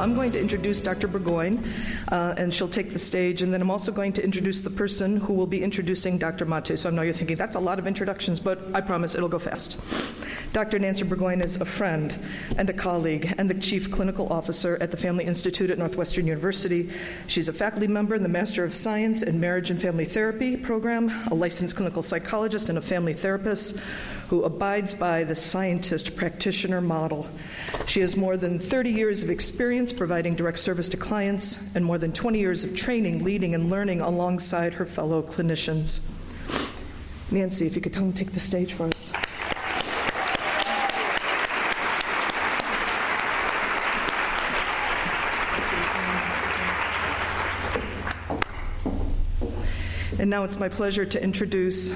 I'm going to introduce Dr. Burgoyne, uh, and she'll take the stage, and then I'm also going to introduce the person who will be introducing Dr. Mate. So I know you're thinking that's a lot of introductions, but I promise it'll go fast. Dr. Nancy Burgoyne is a friend and a colleague and the chief clinical officer at the Family Institute at Northwestern University. She's a faculty member in the Master of Science in Marriage and Family Therapy program, a licensed clinical psychologist, and a family therapist who abides by the scientist practitioner model. She has more than 30 years of experience providing direct service to clients and more than 20 years of training, leading, and learning alongside her fellow clinicians. Nancy, if you could come take the stage for us. And now it's my pleasure to introduce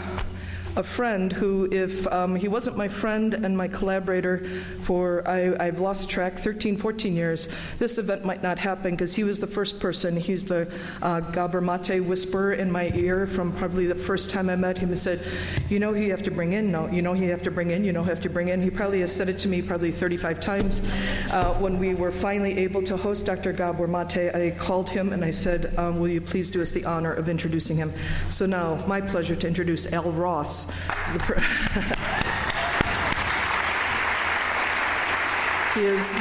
a friend who, if um, he wasn't my friend and my collaborator for, I, have lost track, 13, 14 years, this event might not happen because he was the first person. He's the uh, Gabor Mate whisperer in my ear from probably the first time I met him. He said, You know you have to bring in? No, you know you have to bring in? You know have to bring in? He probably has said it to me probably 35 times. Uh, when we were finally able to host Dr. Gabor Mate, I called him and I said, um, Will you please do us the honor of introducing him? So now, my pleasure to introduce Al Ross he is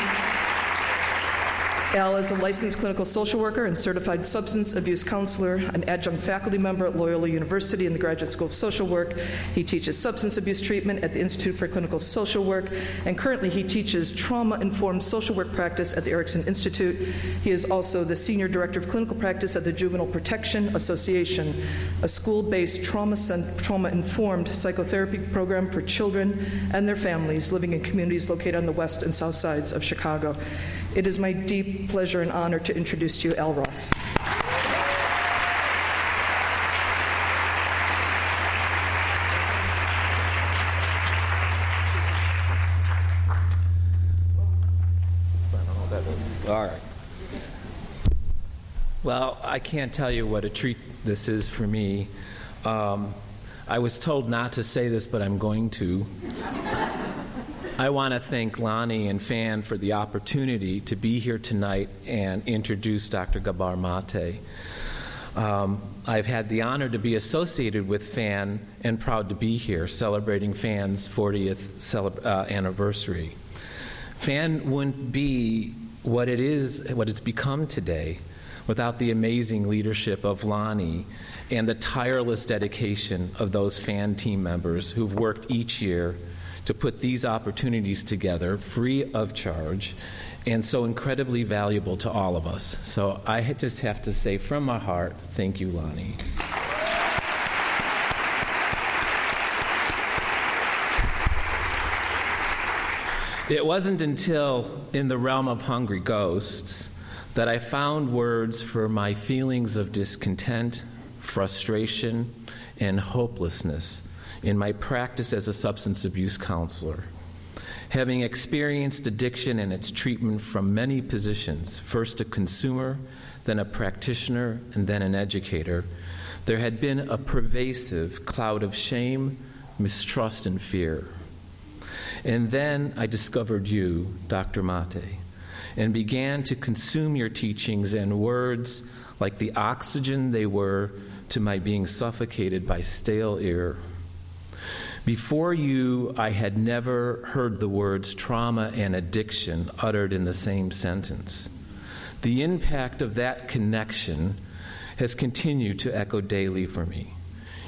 Al is a licensed clinical social worker and certified substance abuse counselor, an adjunct faculty member at Loyola University in the Graduate School of Social Work. He teaches substance abuse treatment at the Institute for Clinical Social Work, and currently he teaches trauma informed social work practice at the Erikson Institute. He is also the senior director of clinical practice at the Juvenile Protection Association, a school based trauma informed psychotherapy program for children and their families living in communities located on the west and south sides of Chicago. It is my deep pleasure and honor to introduce to you Al Ross. All right. Well, I can't tell you what a treat this is for me. Um, I was told not to say this, but I'm going to. I want to thank Lonnie and Fan for the opportunity to be here tonight and introduce Dr. Gabor Mate. Um, I've had the honor to be associated with Fan and proud to be here celebrating Fan's 40th celeb- uh, anniversary. Fan wouldn't be what it is, what it's become today, without the amazing leadership of Lonnie and the tireless dedication of those Fan team members who've worked each year to put these opportunities together free of charge and so incredibly valuable to all of us. So I just have to say from my heart, thank you, Lonnie. It wasn't until in the realm of hungry ghosts that I found words for my feelings of discontent, frustration, and hopelessness in my practice as a substance abuse counselor. Having experienced addiction and its treatment from many positions, first a consumer, then a practitioner, and then an educator, there had been a pervasive cloud of shame, mistrust, and fear. And then I discovered you, Dr. Mate, and began to consume your teachings and words like the oxygen they were to my being suffocated by stale air. Before you, I had never heard the words trauma and addiction uttered in the same sentence. The impact of that connection has continued to echo daily for me.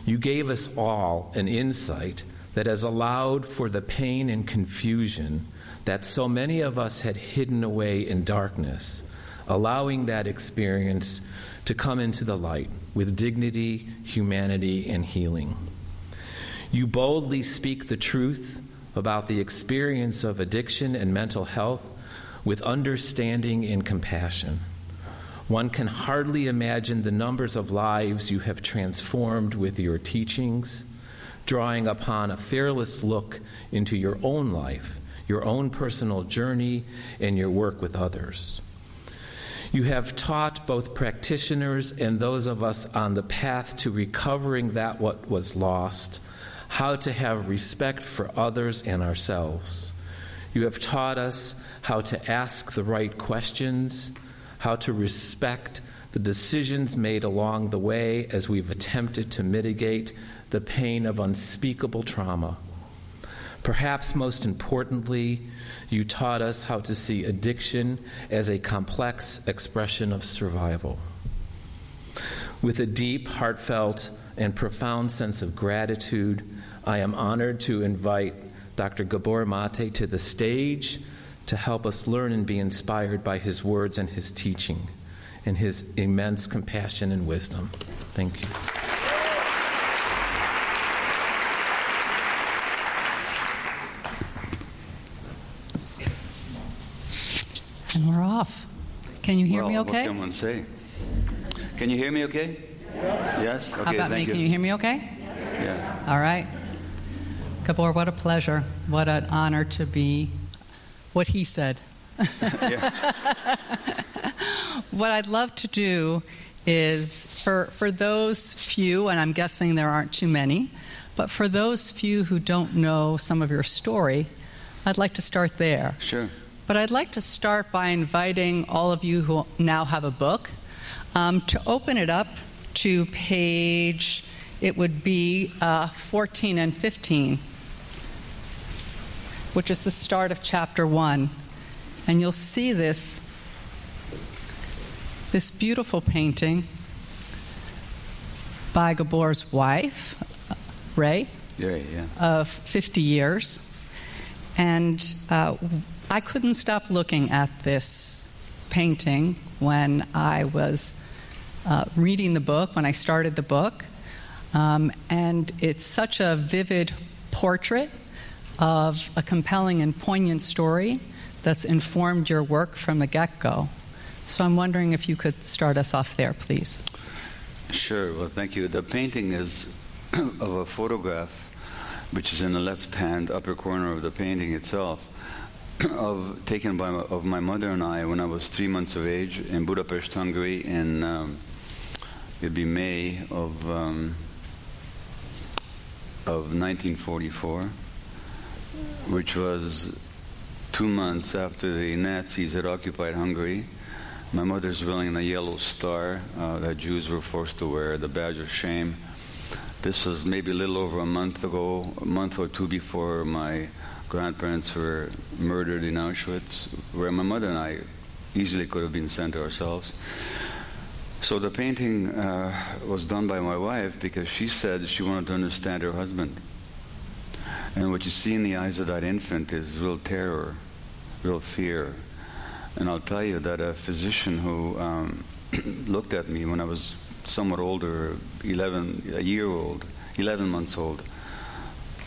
You gave us all an insight that has allowed for the pain and confusion that so many of us had hidden away in darkness, allowing that experience to come into the light with dignity, humanity, and healing. You boldly speak the truth about the experience of addiction and mental health with understanding and compassion. One can hardly imagine the numbers of lives you have transformed with your teachings, drawing upon a fearless look into your own life, your own personal journey, and your work with others. You have taught both practitioners and those of us on the path to recovering that what was lost how to have respect for others and ourselves. You have taught us how to ask the right questions, how to respect the decisions made along the way as we've attempted to mitigate the pain of unspeakable trauma. Perhaps most importantly, you taught us how to see addiction as a complex expression of survival. With a deep, heartfelt, and profound sense of gratitude, I am honored to invite Dr. Gabor Mate to the stage to help us learn and be inspired by his words and his teaching and his immense compassion and wisdom. Thank you. And we're off. Can you hear well, me okay? What can one say? Can you hear me okay? Yes? Okay, How about thank me? you. Can you hear me okay? Yeah. All right. Gabor, what a pleasure. What an honor to be what he said. What I'd love to do is for, for those few, and I'm guessing there aren't too many, but for those few who don't know some of your story, I'd like to start there. Sure. But I'd like to start by inviting all of you who now have a book um, to open it up to page, it would be uh, 14 and 15, which is the start of chapter 1. And you'll see this, this beautiful painting by Gabor's wife, Rae, Yeah, yeah. of 50 years. And uh, I couldn't stop looking at this painting when I was uh, reading the book, when I started the book. Um, and it's such a vivid portrait of a compelling and poignant story that's informed your work from the get go. So I'm wondering if you could start us off there, please. Sure. Well, thank you. The painting is of a photograph, which is in the left-hand upper corner of the painting itself, of taken by of my mother and I when I was three months of age in Budapest, Hungary, in um, it'd be May of um, of 1944, which was two months after the Nazis had occupied Hungary. My mother's wearing the yellow star uh, that Jews were forced to wear, the badge of shame. This was maybe a little over a month ago, a month or two before my grandparents were murdered in Auschwitz, where my mother and I easily could have been sent to ourselves. So the painting uh, was done by my wife because she said she wanted to understand her husband. And what you see in the eyes of that infant is real terror, real fear. And I'll tell you that a physician who um, looked at me when I was somewhat older, 11, a year old, 11 months old,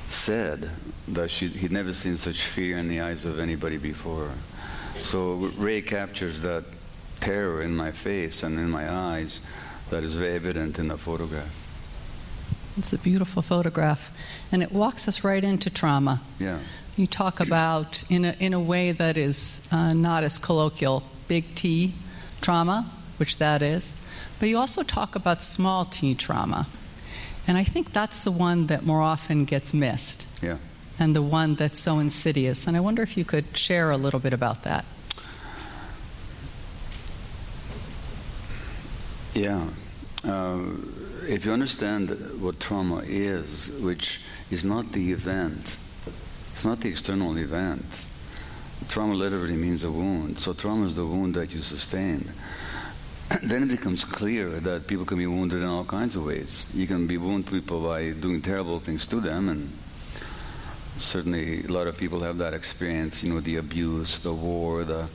said that she, he'd never seen such fear in the eyes of anybody before. So Rae captures that terror in my face and in my eyes that is very evident in the photograph. It's a beautiful photograph, and it walks us right into trauma. Yeah. You talk about, in a, in a way that is uh, not as colloquial, big T trauma, which that is, but you also talk about small t trauma. And I think that's the one that more often gets missed, Yeah. and the one that's so insidious. And I wonder if you could share a little bit about that. Yeah. Uh, if you understand what trauma is, which is not the event, it's not the external event. Trauma literally means a wound. So trauma is the wound that you sustain. then it becomes clear that people can be wounded in all kinds of ways. You can be wound people by doing terrible things to them, and certainly a lot of people have that experience. You know, the abuse, the war, the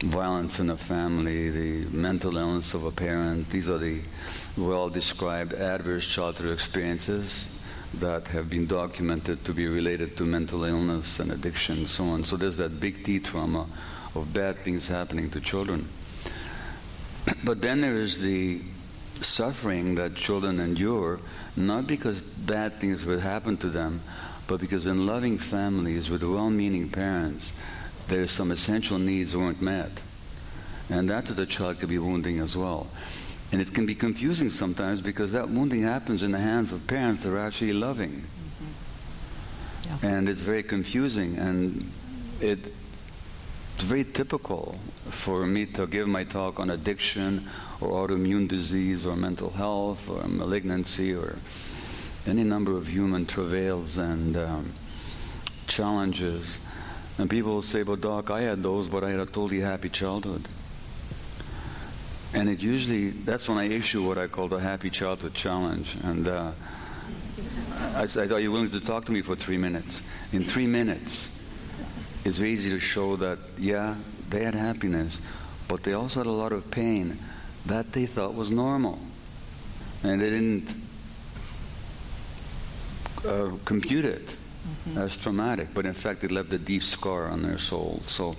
violence in the family, the mental illness of a parent. These are the well described adverse childhood experiences that have been documented to be related to mental illness and addiction and so on. So there's that big T trauma of bad things happening to children. But then there is the suffering that children endure, not because bad things would happen to them, but because in loving families with well meaning parents, there's some essential needs weren't met. And that to the child could be wounding as well. And it can be confusing sometimes because that wounding happens in the hands of parents that are actually loving. Yeah. And it's very confusing. And it, it's very typical for me to give my talk on addiction or autoimmune disease or mental health or malignancy or any number of human travails and um, challenges. And people will say, well, Doc, I had those, but I had a totally happy childhood. And it usually, that's when I issue what I call the Happy Childhood Challenge. And uh, I said, Are you willing to talk to me for three minutes? In three minutes, it's very easy to show that, yeah, they had happiness, but they also had a lot of pain that they thought was normal. And they didn't uh, compute it as traumatic, but in fact, it left a deep scar on their soul. So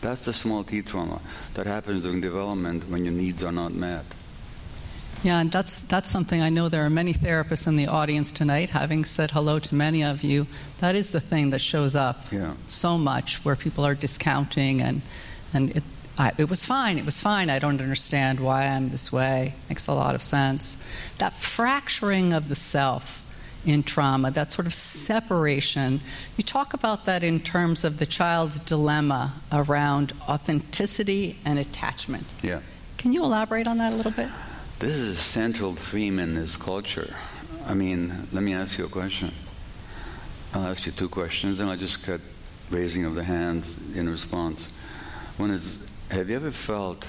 that's the small t trauma that happens during development when your needs are not met. Yeah, and that's that's something I know there are many therapists in the audience tonight. Having said hello to many of you, that is the thing that shows up yeah. so much, where people are discounting and and it, I, it was fine. It was fine. I don't understand why I'm this way. Makes a lot of sense. That fracturing of the self in trauma, that sort of separation. You talk about that in terms of the child's dilemma around authenticity and attachment. Yeah. Can you elaborate on that a little bit? This is a central theme in this culture. I mean, let me ask you a question. I'll ask you two questions, and I'll just cut raising of the hands in response. One is, have you ever felt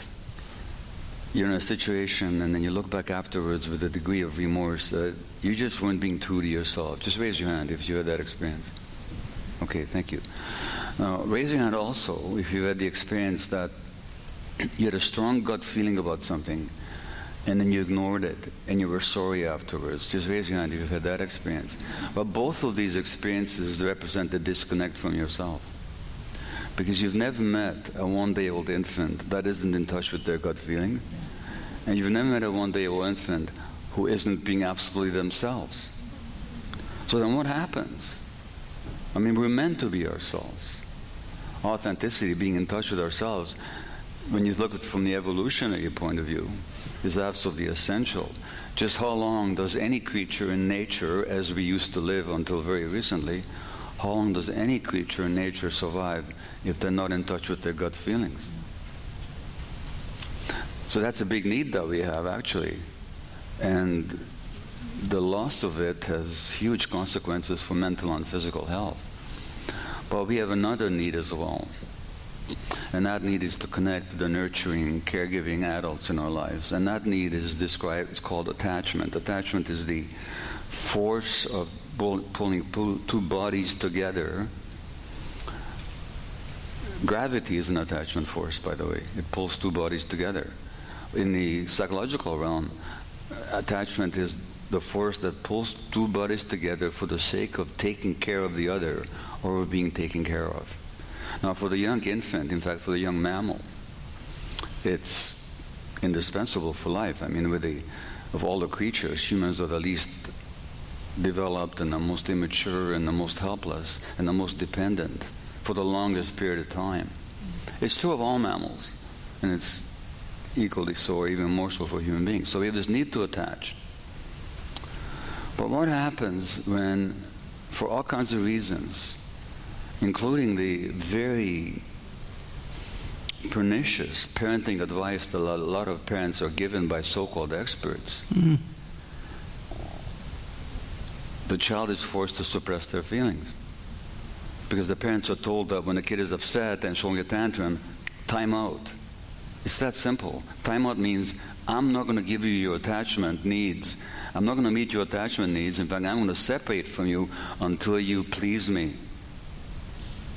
you're in a situation and then you look back afterwards with a degree of remorse that you just weren't being true to yourself? Just raise your hand if you had that experience. Okay, thank you. Now, raise your hand also if you had the experience that you had a strong gut feeling about something and then you ignored it and you were sorry afterwards. Just raise your hand if you've had that experience. But both of these experiences represent a disconnect from yourself. Because you've never met a one day old infant that isn't in touch with their gut feeling. And you've never met a one day old infant who isn't being absolutely themselves. So then what happens? I mean, we're meant to be ourselves. Authenticity, being in touch with ourselves, when you look at it from the evolutionary point of view, is absolutely essential. Just how long does any creature in nature, as we used to live until very recently, how long does any creature in nature survive if they're not in touch with their gut feelings? So that's a big need that we have, actually. And the loss of it has huge consequences for mental and physical health. But we have another need as well. And that need is to connect the nurturing, caregiving adults in our lives. And that need is described, it's called attachment. Attachment is the force of pulling two bodies together. Gravity is an attachment force, by the way. It pulls two bodies together. In the psychological realm, attachment is the force that pulls two bodies together for the sake of taking care of the other or of being taken care of. Now, for the young infant, in fact, for the young mammal, it's indispensable for life. I mean, with the, of all the creatures, humans are the least developed and the most immature and the most helpless and the most dependent for the longest period of time. It's true of all mammals, and it's equally so, or even more so for human beings. So we have this need to attach. But what happens when, for all kinds of reasons, including the very pernicious parenting advice that a lot of parents are given by so-called experts. Mm-hmm. The child is forced to suppress their feelings because the parents are told that when a kid is upset and showing a tantrum, time out. It's that simple. Time out means I'm not going to give you your attachment needs. I'm not going to meet your attachment needs. In fact, I'm going to separate from you until you please me.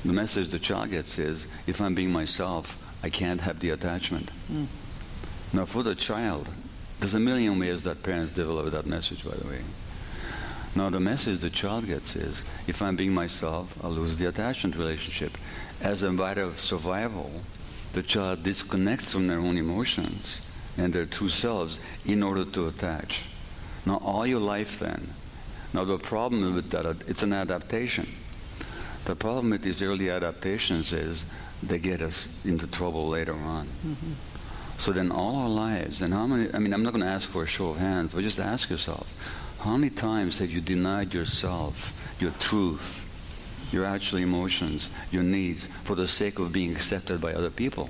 The message the child gets is if I'm being myself, I can't have the attachment. Mm. Now, for the child, there's a million ways that parents develop that message, by the way. Now, the message the child gets is if I'm being myself, I'll lose the attachment relationship. As a matter of survival, the child disconnects from their own emotions and their true selves in order to attach. Now, all your life, then, now the problem with that, it's an adaptation. The problem with these early adaptations is they get us into trouble later on. Mm-hmm. So then all our lives, and how many, I mean, I'm not going to ask for a show of hands, but just ask yourself, how many times have you denied yourself your truth your actual emotions, your needs, for the sake of being accepted by other people.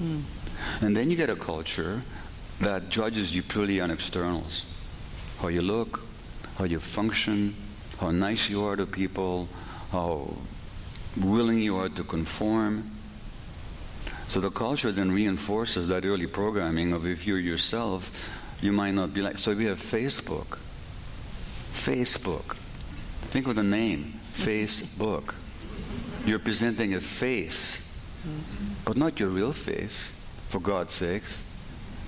Mm. And then you get a culture that judges you purely on externals how you look, how you function, how nice you are to people, how willing you are to conform. So the culture then reinforces that early programming of if you're yourself, you might not be like. So we have Facebook. Facebook. Think of the name Facebook. You're presenting a face, but not your real face, for God's sakes.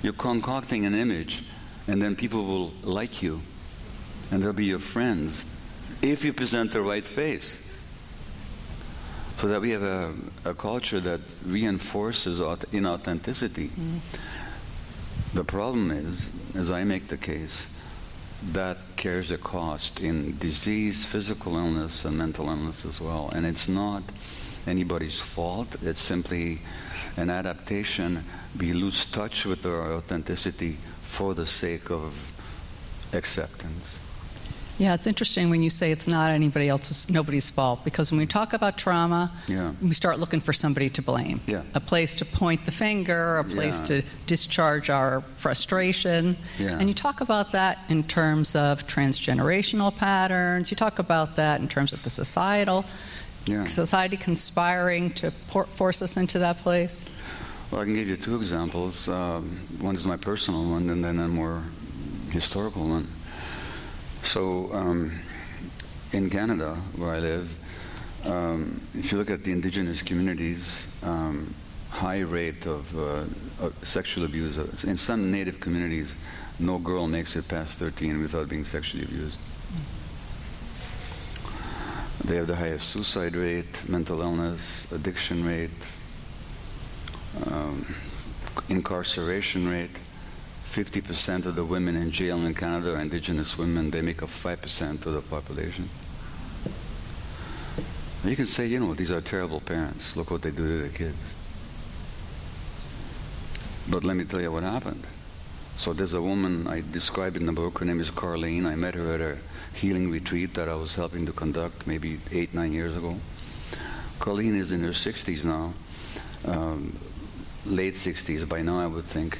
You're concocting an image, and then people will like you, and they'll be your friends if you present the right face. So that we have a, a culture that reinforces inauthenticity. Mm. The problem is, as I make the case, that carries a cost in disease, physical illness, and mental illness as well. And it's not anybody's fault. It's simply an adaptation. We lose touch with our authenticity for the sake of acceptance. Yeah, it's interesting when you say it's not anybody else's, nobody's fault, because when we talk about trauma, yeah. we start looking for somebody to blame. Yeah. A place to point the finger, a place yeah. to discharge our frustration. Yeah. And you talk about that in terms of transgenerational patterns, you talk about that in terms of the societal, yeah. society conspiring to por- force us into that place. Well, I can give you two examples. Um, one is my personal one, and then a more historical one. So, um, in Canada, where I live, um, if you look at the indigenous communities, um, high rate of, uh, sexual abuse. In some native communities, no girl makes it past 13 without being sexually abused. They have the highest suicide rate, mental illness, addiction rate, um, incarceration rate. 50% of the women in jail in Canada are indigenous women. They make up 5% of the population. You can say, you know, these are terrible parents. Look what they do to their kids. But let me tell you what happened. So there's a woman I described in the book. Her name is Carlene. I met her at a healing retreat that I was helping to conduct maybe eight, nine years ago. Carlene is in her 60s now, um, late 60s by now, I would think.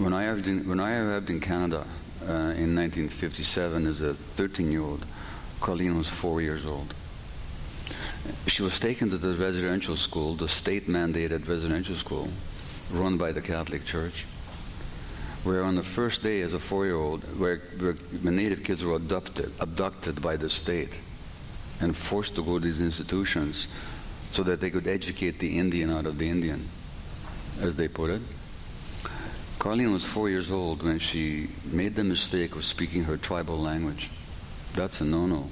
When I arrived in, when I arrived in Canada uh, in 1957 as a 13-year-old, Carlene was four years old. She was taken to the residential school, the state-mandated residential school, run by the Catholic Church, where on the first day as a four-year-old, where, where native kids were abducted, abducted by the state and forced to go to these institutions so that they could educate the Indian out of the Indian, as they put it. Carlene was four years old when she made the mistake of speaking her tribal language. That's a no-no.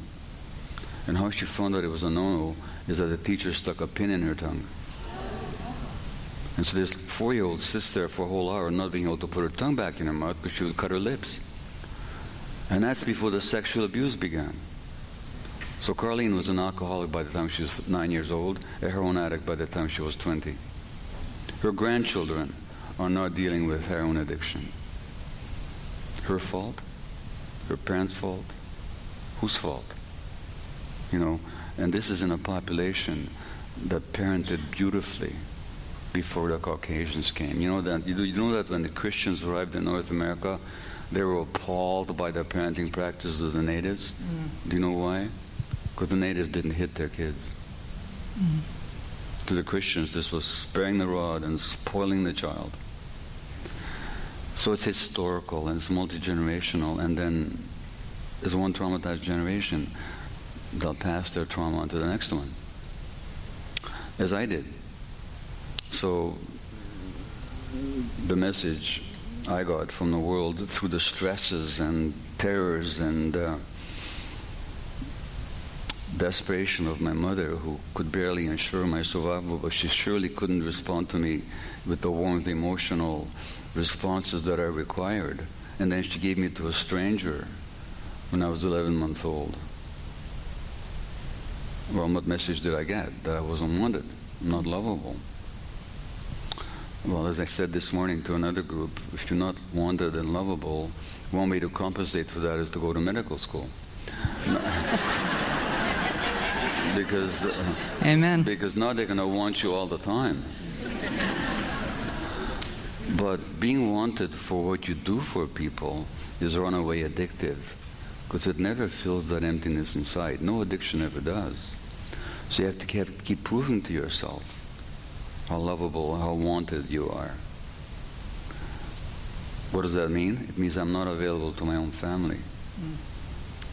And how she found out it was a no-no is that the teacher stuck a pin in her tongue. And so this four-year-old sits there for a whole hour not being able to put her tongue back in her mouth because she would cut her lips. And that's before the sexual abuse began. So Carlene was an alcoholic by the time she was nine years old, a heroin addict by the time she was 20. Her grandchildren are not dealing with her own addiction. Her fault? Her parents' fault? Whose fault? You know, and this is in a population that parented beautifully before the Caucasians came. You know that you, know that when the Christians arrived in North America, they were appalled by the parenting practices of the natives. Mm. Do you know why? Because the natives didn't hit their kids. Mm. To the Christians, this was sparing the rod and spoiling the child. So it's historical and it's multi generational, and then as one traumatized generation, they'll pass their trauma on to the next one, as I did. So the message I got from the world through the stresses and terrors and uh, desperation of my mother, who could barely ensure my survival, but she surely couldn't respond to me with the warmth, emotional responses that I required. And then she gave me to a stranger when I was 11 months old. Well, what message did I get? That I wasn't wanted, not lovable. Well, as I said this morning to another group, if you're not wanted and lovable, one way to compensate for that is to go to medical school. because uh, Amen. because now they're going to want you all the time. But being wanted for what you do for people is runaway addictive because it never fills that emptiness inside. No addiction ever does. So you have to keep, keep proving to yourself how lovable, how wanted you are. What does that mean? It means I'm not available to my own family.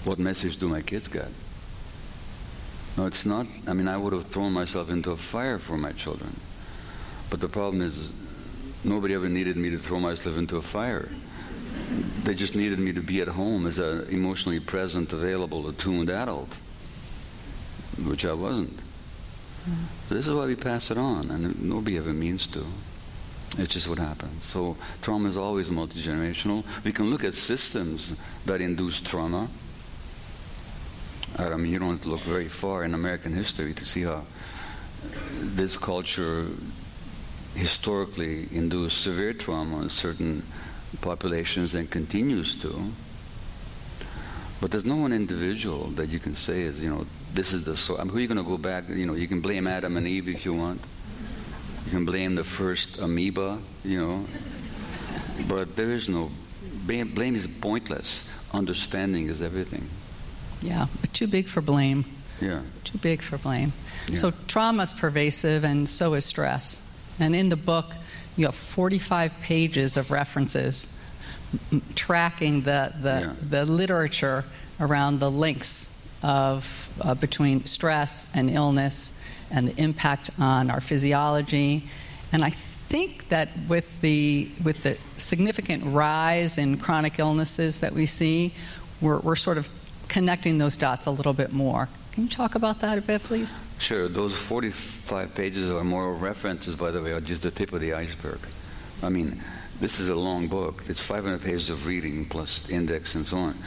What message do my kids get? No, it's not. I mean, I would have thrown myself into a fire for my children. But the problem is, nobody ever needed me to throw myself into a fire. They just needed me to be at home as an emotionally present, available, attuned adult, which I wasn't. So this is why we pass it on, and nobody ever means to. It's just what happens. So trauma is always multi-generational. We can look at systems that induce trauma. I mean, you don't have to look very far in American history to see how this culture historically induced severe trauma in certain populations and continues to. But there's no one individual that you can say is, you know, this is the source. I mean, who are you going to go back? You know, you can blame Adam and Eve if you want. You can blame the first amoeba, you know. But there is no blame, blame is pointless. Understanding is everything. Yeah, but too big for blame. Yeah. Too big for blame. Yeah. So trauma is pervasive, and so is stress. And in the book, you have 45 pages of references m- tracking the, the, Yeah. the literature around the links of uh, between stress and illness and the impact on our physiology. And I think that with the with the significant rise in chronic illnesses that we see, we're, we're sort of connecting those dots a little bit more. Can you talk about that a bit, please? Sure. Those 45 pages or more references, by the way, are just the tip of the iceberg. I mean, this is a long book. It's 500 pages of reading plus index and so on.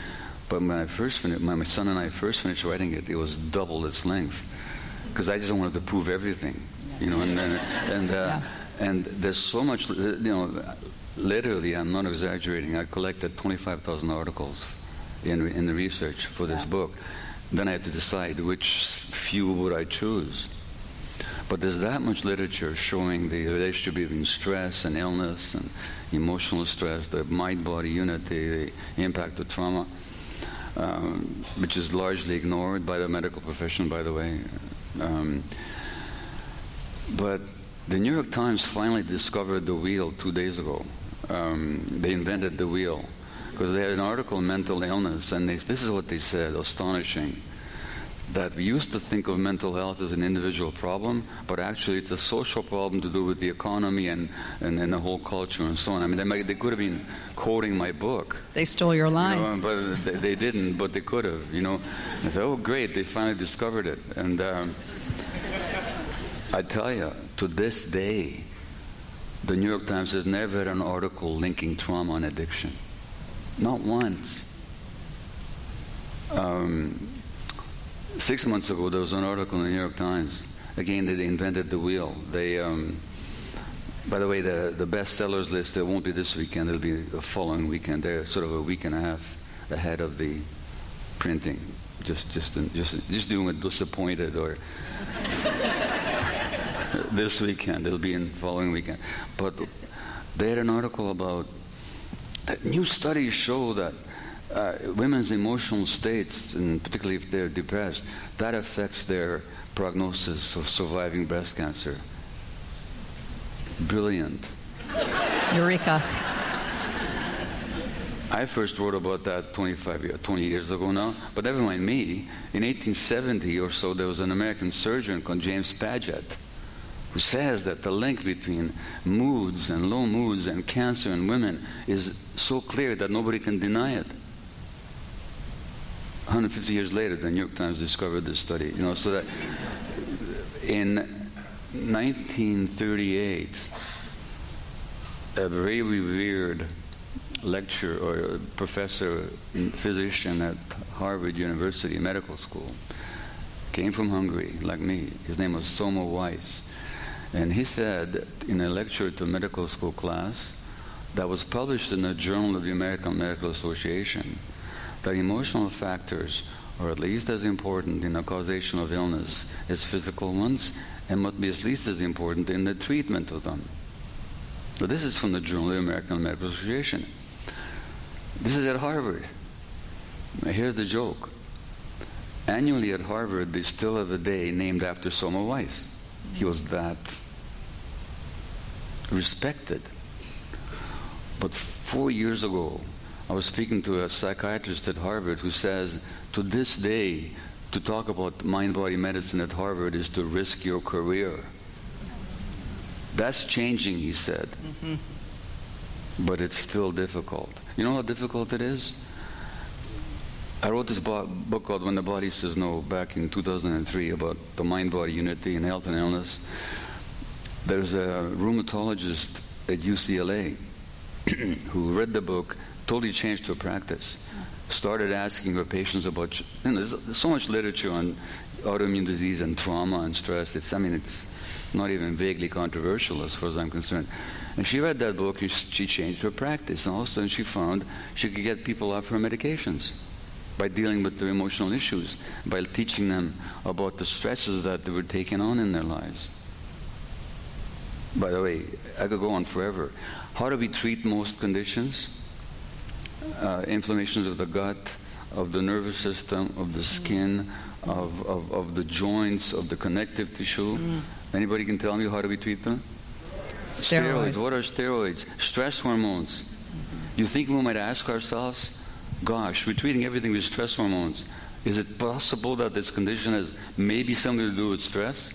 But when I first finished, my son and I first finished writing it, it was double its length because I just wanted to prove everything, you know. And and and, uh, and there's so much, you know. Literally, I'm not exaggerating. I collected 25,000 articles in in the research for this book. Then I had to decide which few would I choose. But there's that much literature showing the relationship between stress and illness and emotional stress, the mind-body unity, the impact of trauma, um, which is largely ignored by the medical profession, by the way. Um, but the New York Times finally discovered the wheel two days ago. Um, they invented the wheel because they had an article on mental illness, and they, this is what they said, astonishing. That we used to think of mental health as an individual problem, but actually it's a social problem to do with the economy and, and, and the whole culture and so on. I mean, they, might, they could have been quoting my book. They stole your line. You know, but they, they didn't, but they could have, you know. I said, oh, great, they finally discovered it. And um, I tell you, to this day, the New York Times has never had an article linking trauma and addiction. Not once. Um, six months ago, there was an article in the New York Times. Again, they invented the wheel. They, um, by the way, the, the bestsellers list, it won't be this weekend, it'll be the following weekend. They're sort of a week and a half ahead of the printing. Just, just, just, just doing it disappointed or this weekend. It'll be in following weekend. But they had an article about new studies show that uh, women's emotional states, and particularly if they're depressed, that affects their prognosis of surviving breast cancer. Brilliant. Eureka. I first wrote about that 25 years, 20 years ago now, but never mind me. In 1870 or so, there was an American surgeon called James Paget who says that the link between moods and low moods and cancer in women is so clear that nobody can deny it. 150 years later, the New York Times discovered this study. You know, so that in 1938, a very revered lecturer or professor, physician at Harvard University Medical School, came from Hungary, like me. His name was Soma Weiss. And he said in a lecture to a medical school class that was published in the Journal of the American Medical Association that emotional factors are at least as important in the causation of illness as physical ones, and must be at least as important in the treatment of them. So this is from the Journal of the American Medical Association. This is at Harvard. Here's the joke. Annually at Harvard, they still have a day named after Soma Weiss. He was that respected. But four years ago, I was speaking to a psychiatrist at Harvard who says, to this day, to talk about mind body medicine at Harvard is to risk your career. That's changing, he said. Mm-hmm. But it's still difficult. You know how difficult it is? I wrote this book called When the Body Says No back in 2003 about the mind body unity and health and illness. There's a rheumatologist at UCLA who read the book, totally changed her practice, started asking her patients about. You know, there's so much literature on autoimmune disease and trauma and stress. It's, I mean, it's not even vaguely controversial as far as I'm concerned. And she read that book she changed her practice. And all of a sudden she found she could get people off her medications by dealing with their emotional issues, by teaching them about the stresses that they were taking on in their lives. By the way, I could go on forever. How do we treat most conditions? Uh, inflammations of the gut, of the nervous system, of the skin, of, of, of the joints, of the connective tissue. Mm. Anybody can tell me how do we treat them? Steroids. steroids. What are steroids? Stress hormones. You think we might ask ourselves, gosh, we're treating everything with stress hormones. Is it possible that this condition has maybe something to do with stress?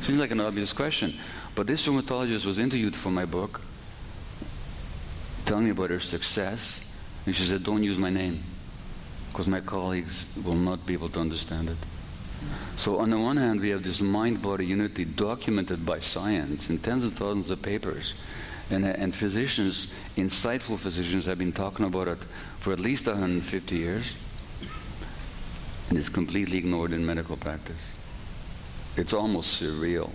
Seems like an obvious question. But this rheumatologist was interviewed for my book, telling me about her success. And she said, Don't use my name, because my colleagues will not be able to understand it. So, on the one hand, we have this mind body unity documented by science in tens of thousands of papers. And, and physicians, insightful physicians, have been talking about it for at least 150 years. And it's completely ignored in medical practice. It's almost surreal.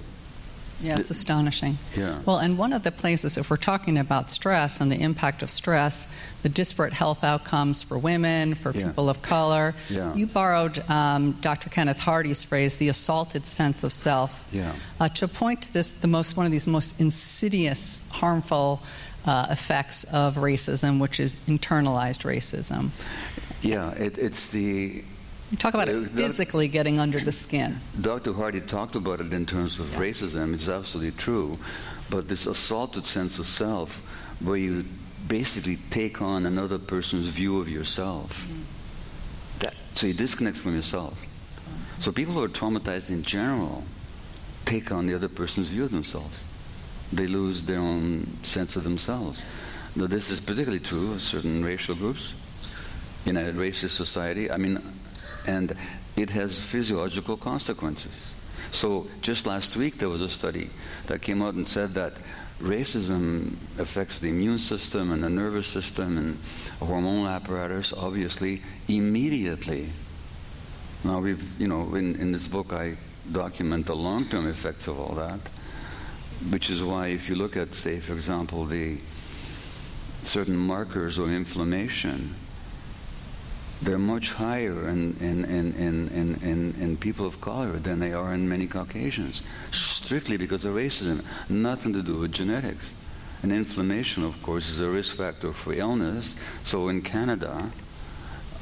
Yeah, it's astonishing. Yeah. Well, and one of the places, if we're talking about stress and the impact of stress, the disparate health outcomes for women, for yeah. people of color, yeah. you borrowed um, Dr. Kenneth Hardy's phrase, the assaulted sense of self, yeah. uh, to point to this, the most, one of these most insidious, harmful uh, effects of racism, which is internalized racism. Yeah, it, it's the you talk about it physically getting under the skin. Dr. Hardy talked about it in terms of racism. It's absolutely true. But this assaulted sense of self, where you basically take on another person's view of yourself, mm-hmm. that, so you disconnect from yourself. So people who are traumatized in general take on the other person's view of themselves. They lose their own sense of themselves. Now, this is particularly true of certain racial groups in a racist society. I mean, and it has physiological consequences. So just last week there was a study that came out and said that racism affects the immune system and the nervous system and hormonal apparatus obviously immediately. Now we've, you know, in, in this book I document the long-term effects of all that, which is why if you look at, say, for example, the certain markers of inflammation, they're much higher in, in, in, in, in, in, people of color than they are in many Caucasians, strictly because of racism, nothing to do with genetics. And inflammation, of course, is a risk factor for illness. So in Canada,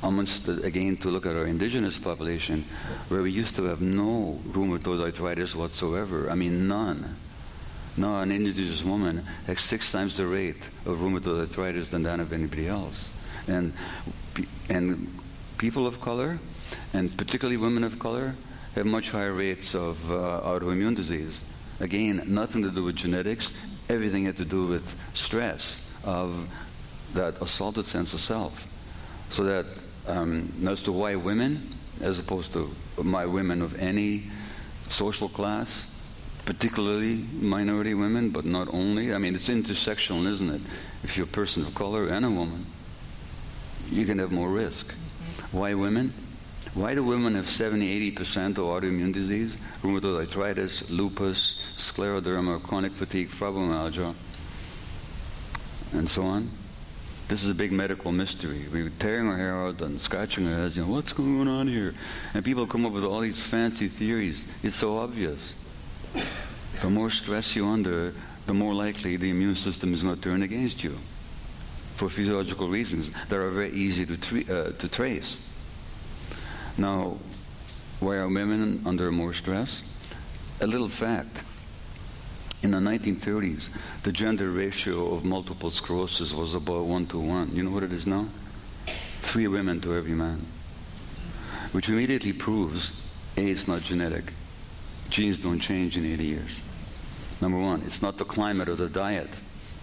the, again to look at our indigenous population, where we used to have no rheumatoid arthritis whatsoever, I mean none. Now an indigenous woman has six times the rate of rheumatoid arthritis than that of anybody else. And and people of color, and particularly women of color, have much higher rates of uh, autoimmune disease. Again, nothing to do with genetics, everything had to do with stress of that assaulted sense of self. So that um, as to why women, as opposed to my women of any social class, particularly minority women, but not only. I mean, it's intersectional, isn't it? If you're a person of color and a woman, you can have more risk. Mm-hmm. Why women? Why do women have 70, 80% of autoimmune disease? Rheumatoid arthritis, lupus, scleroderma, chronic fatigue, fibromyalgia, and so on? This is a big medical mystery. We're tearing our hair out and scratching our heads, you know, what's going on here? And people come up with all these fancy theories. It's so obvious. The more stress you're under, the more likely the immune system is going to turn against you for physiological reasons that are very easy to, uh, to trace. Now, why are women under more stress? A little fact. In the 1930s, the gender ratio of multiple sclerosis was about one to one. You know what it is now? Three women to every man. Which immediately proves A, it's not genetic. Genes don't change in 80 years. Number one, it's not the climate or the diet,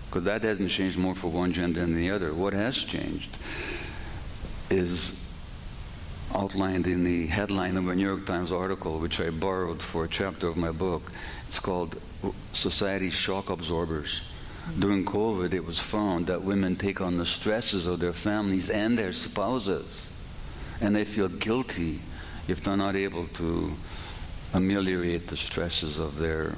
because that hasn't changed more for one gender than the other. What has changed is outlined in the headline of a New York Times article, which I borrowed for a chapter of my book. It's called Society Shock Absorbers. During COVID, it was found that women take on the stresses of their families and their spouses, and they feel guilty if they're not able to ameliorate the stresses of their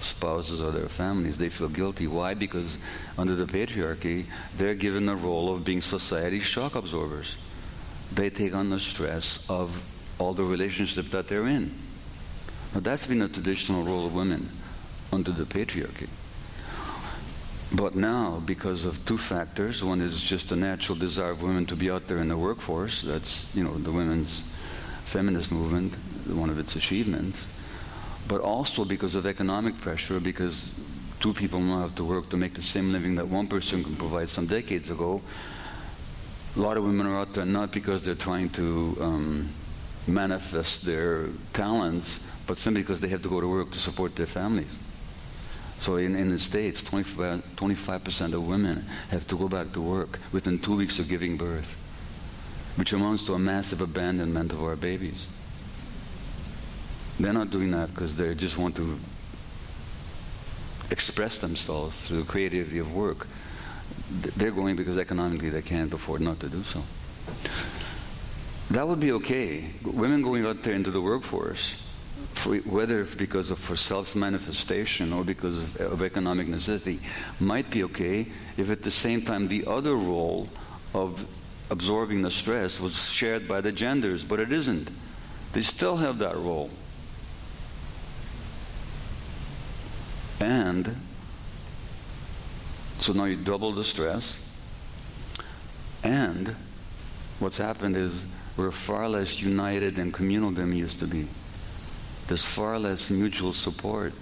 spouses or their families. They feel guilty. Why? Because under the patriarchy, they're given the role of being society's shock absorbers. They take on the stress of all the relationship that they're in. Now, that's been a traditional role of women under the patriarchy. But now, because of two factors, one is just the natural desire of women to be out there in the workforce. That's, you know, the women's feminist movement, one of its achievements but also because of economic pressure, because two people now have to work to make the same living that one person can provide some decades ago. A lot of women are out there not because they're trying to um, manifest their talents, but simply because they have to go to work to support their families. So in, in the States, 25, percent of women have to go back to work within two weeks of giving birth, which amounts to a massive abandonment of our babies. They're not doing that because they just want to express themselves through the creativity of work. They're going because economically they can't afford not to do so. That would be okay. Women going out there into the workforce, for, whether because of for self-manifestation or because of, of economic necessity, might be okay if at the same time the other role of absorbing the stress was shared by the genders, but it isn't. They still have that role. And so now you double the stress. And what's happened is we're far less united and communal than we used to be. There's far less mutual support.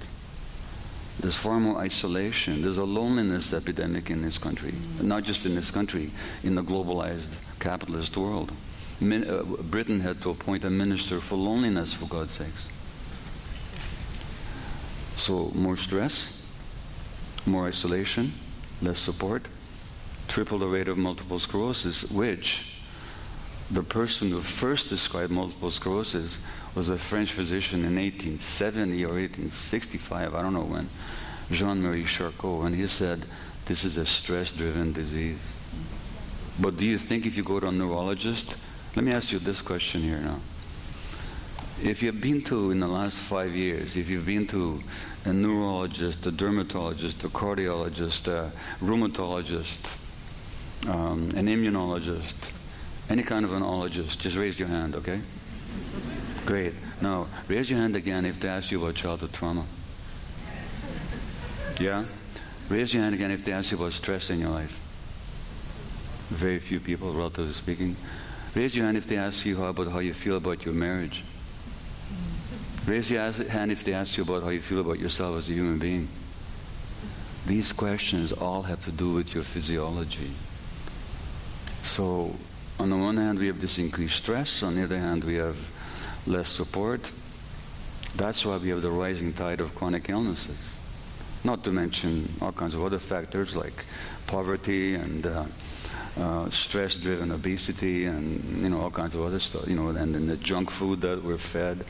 There's far more isolation. There's a loneliness epidemic in this country. Not just in this country, in the globalized capitalist world. Min- uh, Britain had to appoint a minister for loneliness, for God's sakes. So more stress, more isolation, less support, triple the rate of multiple sclerosis, which the person who first described multiple sclerosis was a French physician in 1870 or 1865, I don't know when, Jean-Marie Charcot, and he said, this is a stress-driven disease. But do you think if you go to a neurologist, let me ask you this question here now. If you've been to, in the last five years, if you've been to a neurologist, a dermatologist, a cardiologist, a rheumatologist, um, an immunologist, any kind of an ologist, just raise your hand, okay? Great. Now, raise your hand again if they ask you about childhood trauma. Yeah? Raise your hand again if they ask you about stress in your life. Very few people, relatively speaking. Raise your hand if they ask you how, about how you feel about your marriage. Raise your hand if they ask you about how you feel about yourself as a human being. These questions all have to do with your physiology. So, on the one hand, we have this increased stress. On the other hand, we have less support. That's why we have the rising tide of chronic illnesses. Not to mention all kinds of other factors like poverty and uh, uh, stress-driven obesity and you know all kinds of other stuff. You know, and, and the junk food that we're fed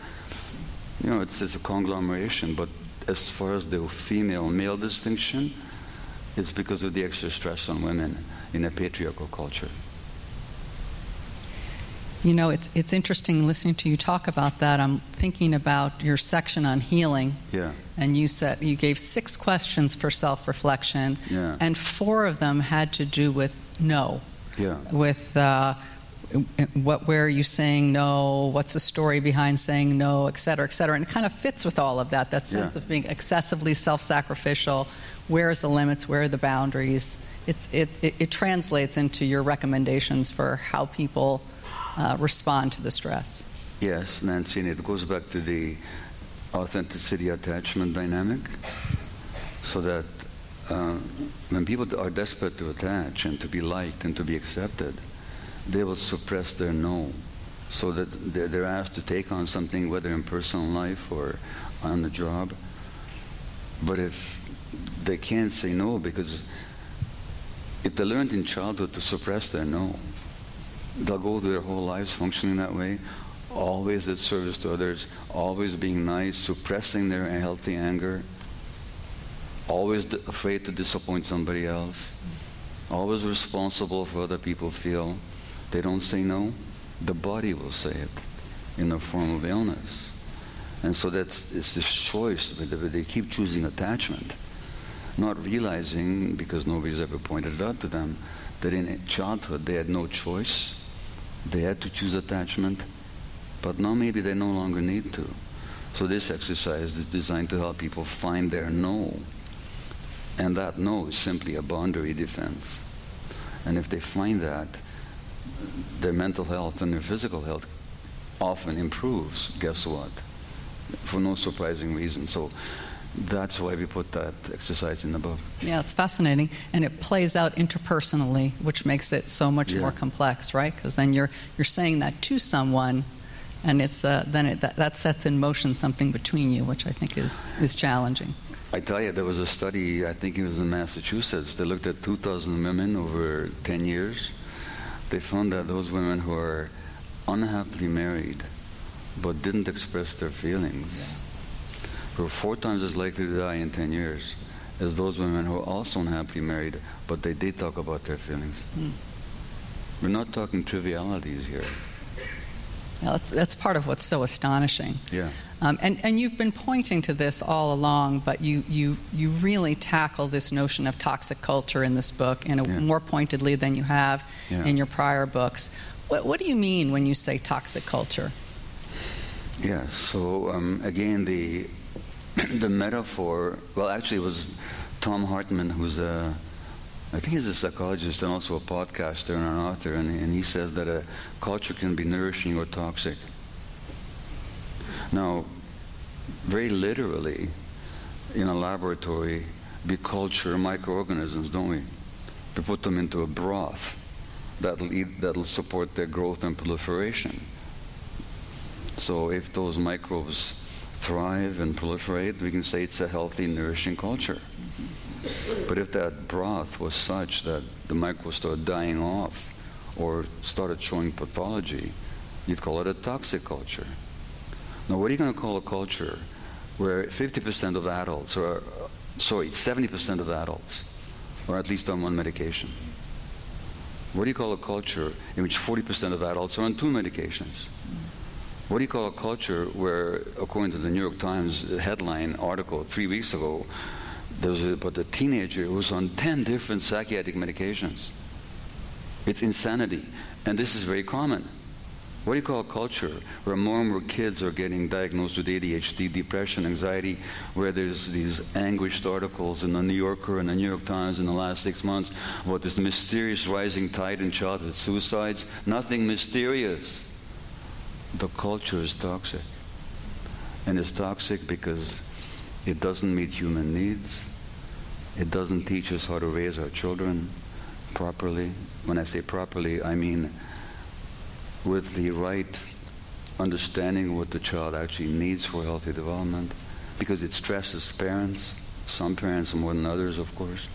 you know, it's, it's a conglomeration, but as far as the female male distinction, it's because of the extra stress on women in a patriarchal culture. You know, it's, it's interesting listening to you talk about that. I'm thinking about your section on healing. Yeah. And you said you gave six questions for self reflection, Yeah. and four of them had to do with no. Yeah. With uh, what, where are you saying no? What's the story behind saying no, et cetera, et cetera. And it kind of fits with all of that that sense Yeah. of being excessively self sacrificial. Where is the limits? Where are the boundaries? It's, it, it, it translates into your recommendations for how people uh, respond to the stress. Yes, Nancy, and it goes back to the authenticity attachment dynamic. So that uh, when people are desperate to attach and to be liked and to be accepted, they will suppress their no. So that they're asked to take on something, whether in personal life or on the job. But if they can't say no, because if they learned in childhood to suppress their no, they'll go their whole lives functioning that way, always at service to others, always being nice, suppressing their healthy anger, always afraid to disappoint somebody else, always responsible for other people feel. They don't say no, the body will say it in the form of illness. And so that's it's this choice. but They keep choosing attachment, not realizing, because nobody's ever pointed it out to them, that in childhood they had no choice. They had to choose attachment, but now maybe they no longer need to. So this exercise is designed to help people find their no. And that no is simply a boundary defense. And if they find that, their mental health and their physical health often improves. Guess what? For no surprising reason. So that's why we put that exercise in the book. Yeah, it's fascinating, and it plays out interpersonally, which makes it so much Yeah. more complex, right? Because then you're you're saying that to someone, and it's uh, then it, that, that sets in motion something between you, which I think is is challenging. I tell you, there was a study, I think it was in Massachusetts, they looked at 2,000 women over 10 years. They found that those women who are unhappily married but didn't express their feelings were four times as likely to die in 10 years as those women who are also unhappily married but they did talk about their feelings. Hmm. We're not talking trivialities here. Well, that's, that's part of what's so astonishing. Yeah. Um, and, and you've been pointing to this all along, but you, you, you really tackle this notion of toxic culture in this book in a, Yeah. more pointedly than you have Yeah. in your prior books. What, what do you mean when you say toxic culture? Yeah, so um, again, the the metaphor. Well, actually, it was Thom Hartmann, who's a, I think he's a psychologist and also a podcaster and an author, and, and he says that a culture can be nourishing or toxic. Now, very literally, in a laboratory, we culture microorganisms, don't we? We put them into a broth that'll eat, that'll support their growth and proliferation. So if those microbes thrive and proliferate, we can say it's a healthy, nourishing culture. But if that broth was such that the microbes started dying off or started showing pathology, you'd call it a toxic culture. Now, what are you going to call a culture where 50% of adults, or sorry, 70% of adults, are at least on one medication? What do you call a culture in which 40% of adults are on two medications? What do you call a culture where, according to the New York Times headline article three weeks ago, there was about a teenager who was on 10 different psychiatric medications? It's insanity. And this is very common. What do you call a culture where more and more kids are getting diagnosed with ADHD, depression, anxiety, where there's these anguished articles in the New Yorker and the New York Times in the last six months about this mysterious rising tide in childhood suicides? Nothing mysterious. The culture is toxic. And it's toxic because it doesn't meet human needs. It doesn't teach us how to raise our children properly. When I say properly, I mean with the right understanding of what the child actually needs for healthy development because it stresses parents, some parents more than others, of course.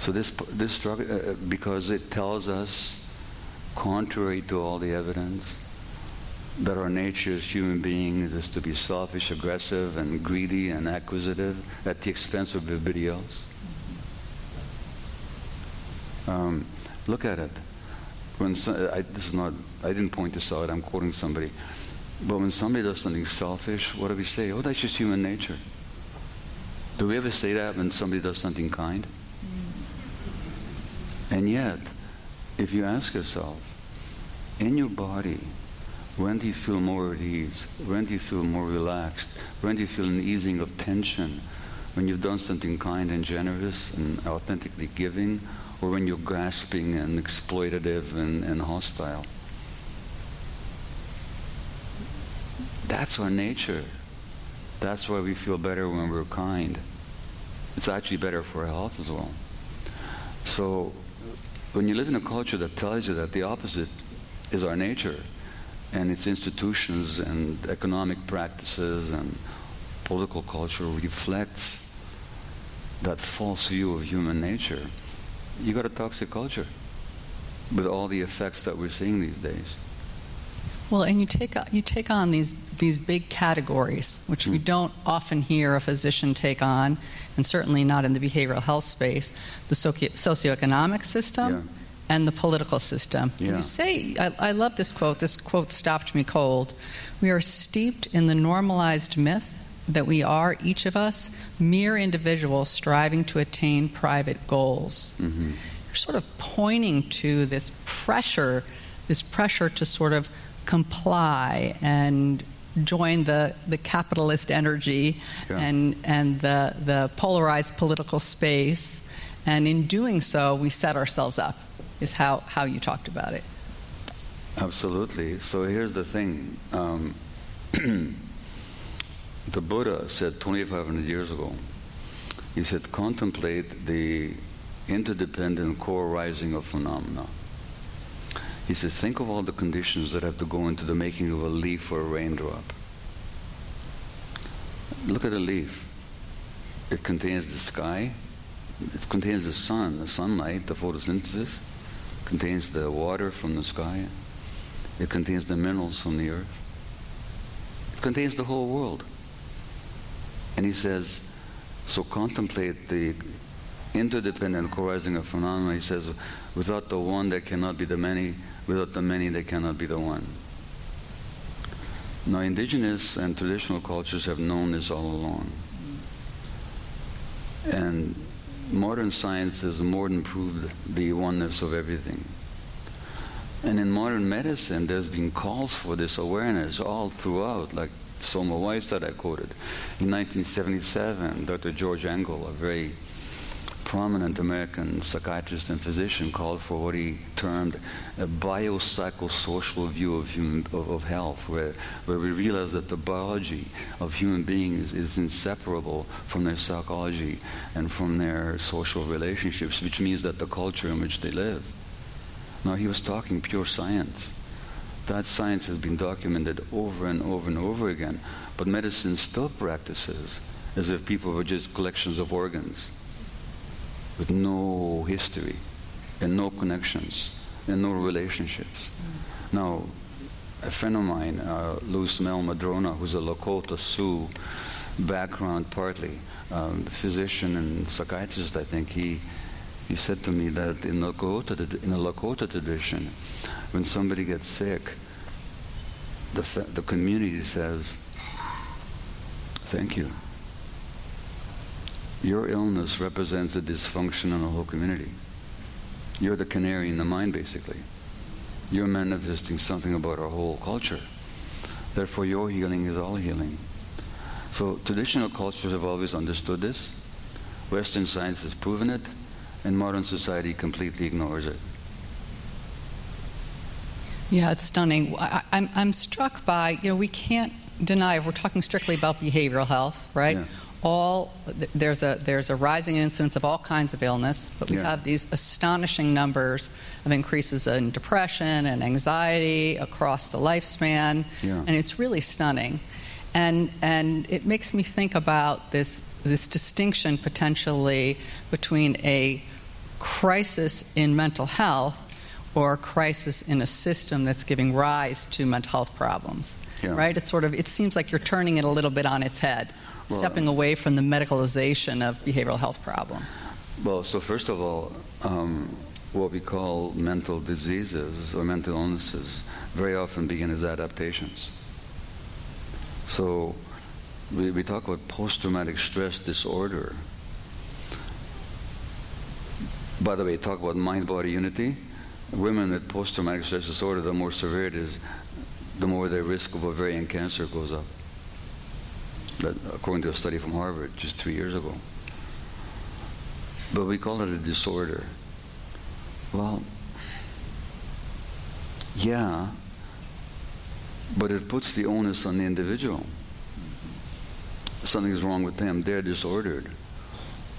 So this, this struggle, uh, because it tells us, contrary to all the evidence, that our nature as human beings is to be selfish, aggressive, and greedy and acquisitive at the expense of everybody else. Um, look at it. When so, I, this is not, I didn't point this out. I'm quoting somebody. But when somebody does something selfish, what do we say? Oh, that's just human nature. Do we ever say that when somebody does something kind? And yet, if you ask yourself, in your body, when do you feel more at ease? When do you feel more relaxed? When do you feel an easing of tension? When you've done something kind and generous and authentically giving, or when you're grasping and exploitative and, and hostile? That's our nature. That's why we feel better when we're kind. It's actually better for our health as well. So when you live in a culture that tells you that the opposite is our nature, and its institutions and economic practices and political culture reflects that false view of human nature, you got a toxic culture with all the effects that we're seeing these days. Well, and you take you take on these these big categories, which mm. we don't often hear a physician take on, and certainly not in the behavioral health space. The socio- socioeconomic system. And the political system. Yeah. You say, I, I love this quote. This quote stopped me cold. We are steeped in the normalized myth that we are, each of us, mere individuals striving to attain private goals. Mm-hmm. You're sort of pointing to this pressure, this pressure to sort of comply and join the, the capitalist energy yeah. and, and the, the polarized political space. And in doing so, we set ourselves up, is how, how you talked about it. Absolutely. So here's the thing. Um, the Buddha said 2,500 years ago, he said, contemplate the interdependent co-arising of phenomena. He says, think of all the conditions that have to go into the making of a leaf or a raindrop. Look at a leaf. It contains the sky, it contains the sun, the sunlight, the photosynthesis, contains the water from the sky, it contains the minerals from the earth, it contains the whole world. And he says, so contemplate the interdependent co-arising of phenomena. He says, without the one, there cannot be the many. Without the many, there cannot be the one. Now, indigenous and traditional cultures have known this all along. And modern science has more than proved the oneness of everything. And in modern medicine, there's been calls for this awareness all throughout, like Soma Weiss that I quoted. In 1977, Dr. George Engel, a very prominent American psychiatrist and physician called for what he termed a biopsychosocial view of, human, of, of, health, where, where we realize that the biology of human beings is inseparable from their psychology and from their social relationships, which means that the culture in which they live. Now, he was talking pure science. That science has been documented over and over and over again, but medicine still practices as if people were just collections of organs with no history and no connections and no relationships. Mm. Now, a friend of mine, uh, Lewis Mehl-Madrona, who's a Lakota Sioux background partly, um, physician and psychiatrist, I think, he, he said to me that in, Lakota, in the Lakota tradition, when somebody gets sick, the, the community says, thank you. Your illness represents a dysfunction in the whole community. You're the canary in the mine, basically. You're manifesting something about our whole culture. Therefore, your healing is all healing. So, traditional cultures have always understood this. Western science has proven it, and modern society completely ignores it. Yeah, it's stunning. I, am I'm, I'm struck by, you know, we can't deny, if we're talking strictly about behavioral health, right? Yeah all there's a there's a rising incidence of all kinds of illness, but we yeah. have these astonishing numbers of increases in depression and anxiety across the lifespan, yeah. and it's really stunning. And and it makes me think about this this distinction potentially between a crisis in mental health or a crisis in a system that's giving rise to mental health problems. Yeah. Right? It's sort of it seems like you're turning it a little bit on its head well, stepping away from the medicalization of behavioral health problems? Well, so first of all, um, what we call mental diseases or mental illnesses very often begin as adaptations. So we, we talk about post-traumatic stress disorder. By the way, talk about mind-body unity. Women with post-traumatic stress disorder, the more severe it is, the more their risk of ovarian cancer goes up. That, according to a study from Harvard just three years ago. But we call it a disorder. Well, yeah, but it puts the onus on the individual. Something's wrong with them. They're disordered.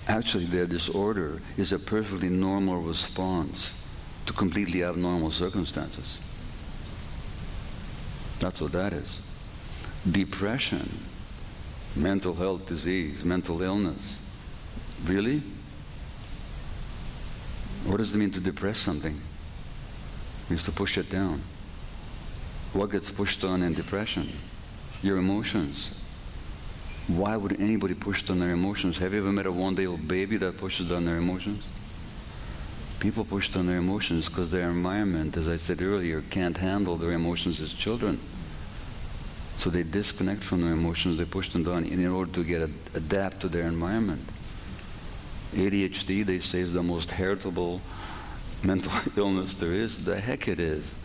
Actually, their disorder is a perfectly normal response to completely abnormal circumstances. That's what that is. Depression, mental health disease, mental illness. Really? What does it mean to depress something? It means to push it down. What gets pushed on in depression? Your emotions. Why would anybody push down their emotions? Have you ever met a one day old baby that pushes down their emotions? People push down their emotions because their environment, as I said earlier, can't handle their emotions as children. So they disconnect from their emotions, they push them down in order to get a, adapt to their environment. ADHD, they say, is the most heritable mental illness there is. The heck it is.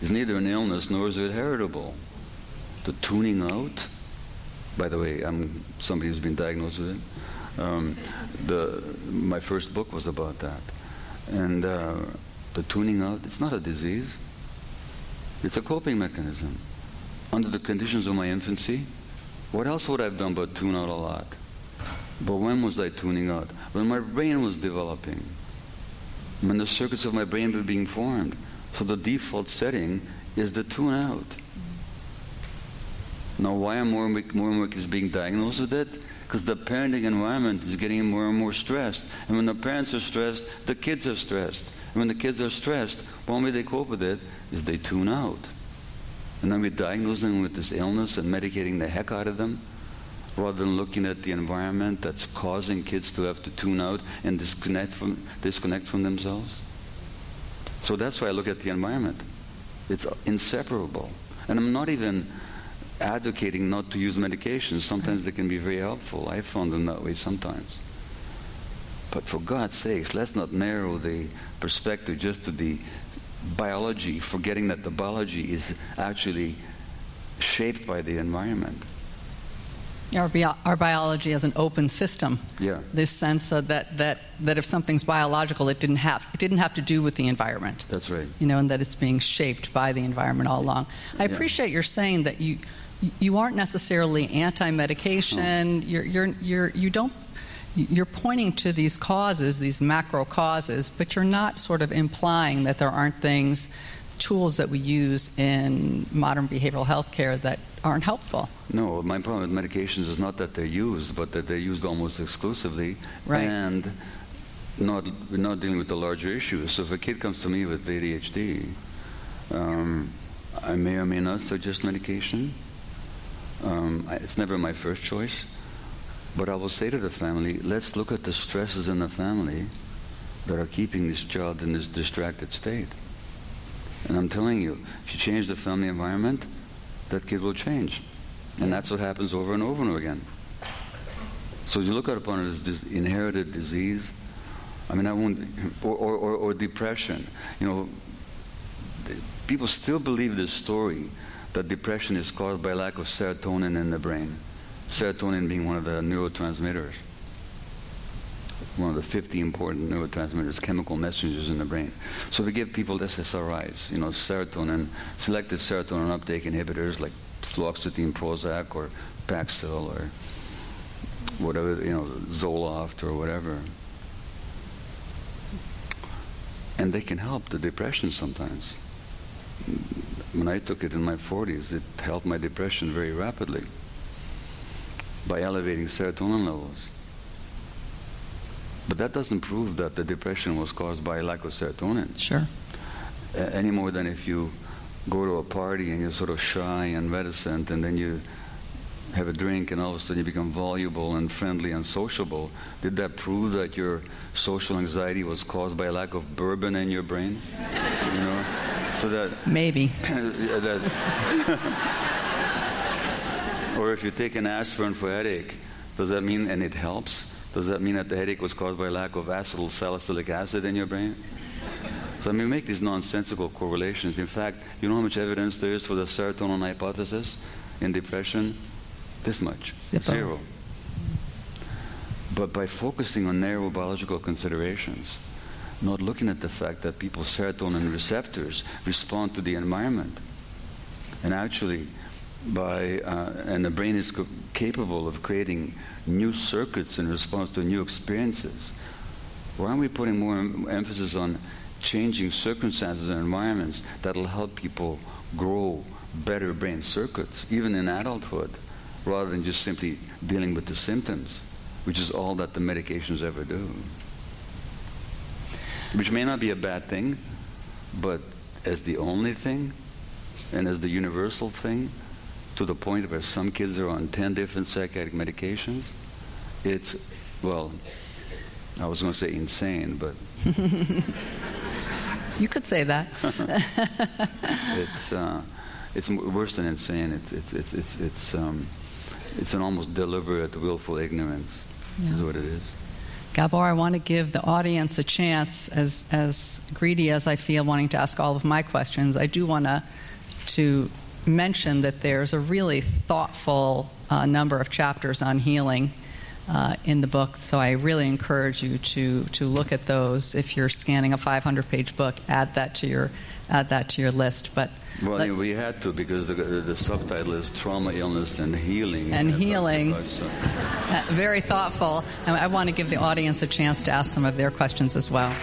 It's neither an illness nor is it heritable. The tuning out, by the way, I'm somebody who's been diagnosed with it. Um, the, my first book was about that. And uh, the tuning out, it's not a disease. It's a coping mechanism. Under the conditions of my infancy, what else would I have done but tune out a lot? But when was I tuning out? When my brain was developing. When the circuits of my brain were being formed. So the default setting is the tune out. Now, why are more and more, more kids being diagnosed with it? Because the parenting environment is getting more and more stressed. And when the parents are stressed, the kids are stressed. And when the kids are stressed, one way they cope with it is they tune out. And then we diagnose them with this illness and medicating the heck out of them rather than looking at the environment that's causing kids to have to tune out and disconnect from, disconnect from themselves. So that's why I look at the environment. It's inseparable. And I'm not even advocating not to use medications. Sometimes they can be very helpful. I found them that way sometimes. But for God's sakes, let's not narrow the perspective just to the biology, forgetting that the biology is actually shaped by the environment. Our, bio- our biology is an open system. Yeah. This sense that, that, that if something's biological, it didn't, have, it didn't have to do with the environment. That's right. You know, and that it's being shaped by the environment all along. I Yeah. appreciate your saying that you, you aren't necessarily anti-medication. You're, you're, you're, you don't, you're pointing to these causes, these macro causes, but you're not sort of implying that there aren't things, tools that we use in modern behavioral health care that aren't helpful. No, my problem with medications is not that they're used, but that they're used almost exclusively. Right. And not, we're not dealing with the larger issues. So if a kid comes to me with ADHD, um, I may or may not suggest medication. Um, I- it's never my first choice. But I will say to the family, let's look at the stresses in the family that are keeping this child in this distracted state. And I'm telling you, if you change the family environment, that kid will change. And that's what happens over and over and over again. So you look upon it as this inherited disease. I mean, I won't, or, or, or, or depression. You know, people still believe this story that depression is caused by lack of serotonin in the brain. Serotonin being one of the neurotransmitters, one of the 50 important neurotransmitters, chemical messengers in the brain. So we give people SSRIs, you know, serotonin, selective serotonin uptake inhibitors like fluoxetine, Prozac, or Paxil, or whatever, you know, Zoloft or whatever. And they can help the depression sometimes. When I took it in my 40s, it helped my depression very rapidly by elevating serotonin levels. But that doesn't prove that the depression was caused by a lack of serotonin Sure. any more than if you go to a party and you're sort of shy and reticent and then you have a drink and all of a sudden you become voluble and friendly and sociable, did that prove that your social anxiety was caused by a lack of bourbon in your brain? You know? So that Maybe. that or if you take an aspirin for headache, does that mean and it helps? Does that mean that the headache was caused by lack of acetyl salicylic acid in your brain? So I mean, make these nonsensical correlations. In fact, you know how much evidence there is for the serotonin hypothesis in depression? This much. Zero. But by focusing on narrow biological considerations, not looking at the fact that people's serotonin receptors respond to the environment, and actually, by uh, and the brain is capable of creating new circuits in response to new experiences. Why aren't we putting more em- emphasis on changing circumstances and environments that'll help people grow better brain circuits, even in adulthood, rather than just simply dealing with the symptoms, which is all that the medications ever do? Which may not be a bad thing, but as the only thing and as the universal thing, to the point where some kids are on 10 different psychiatric medications, it's, well, I was going to say insane, but You could say that. it's, uh, it's worse than insane. It's, it's, it's, it's, it's, um, it's an almost deliberate, willful ignorance, is what it is. Gabor, I want to give the audience a chance, as, as greedy as I feel wanting to ask all of my questions, I do want to, to mention that there's a really thoughtful uh, number of chapters on healing uh, in the book. So I really encourage you to, to look at those. If you're scanning a 500 page book, add that to your, add that to your list. But Well, let- we had to because the, the, subtitle is Trauma, Illness, and Healing. And that's healing. so- uh, very thoughtful. And I want to give the audience a chance to ask some of their questions as well.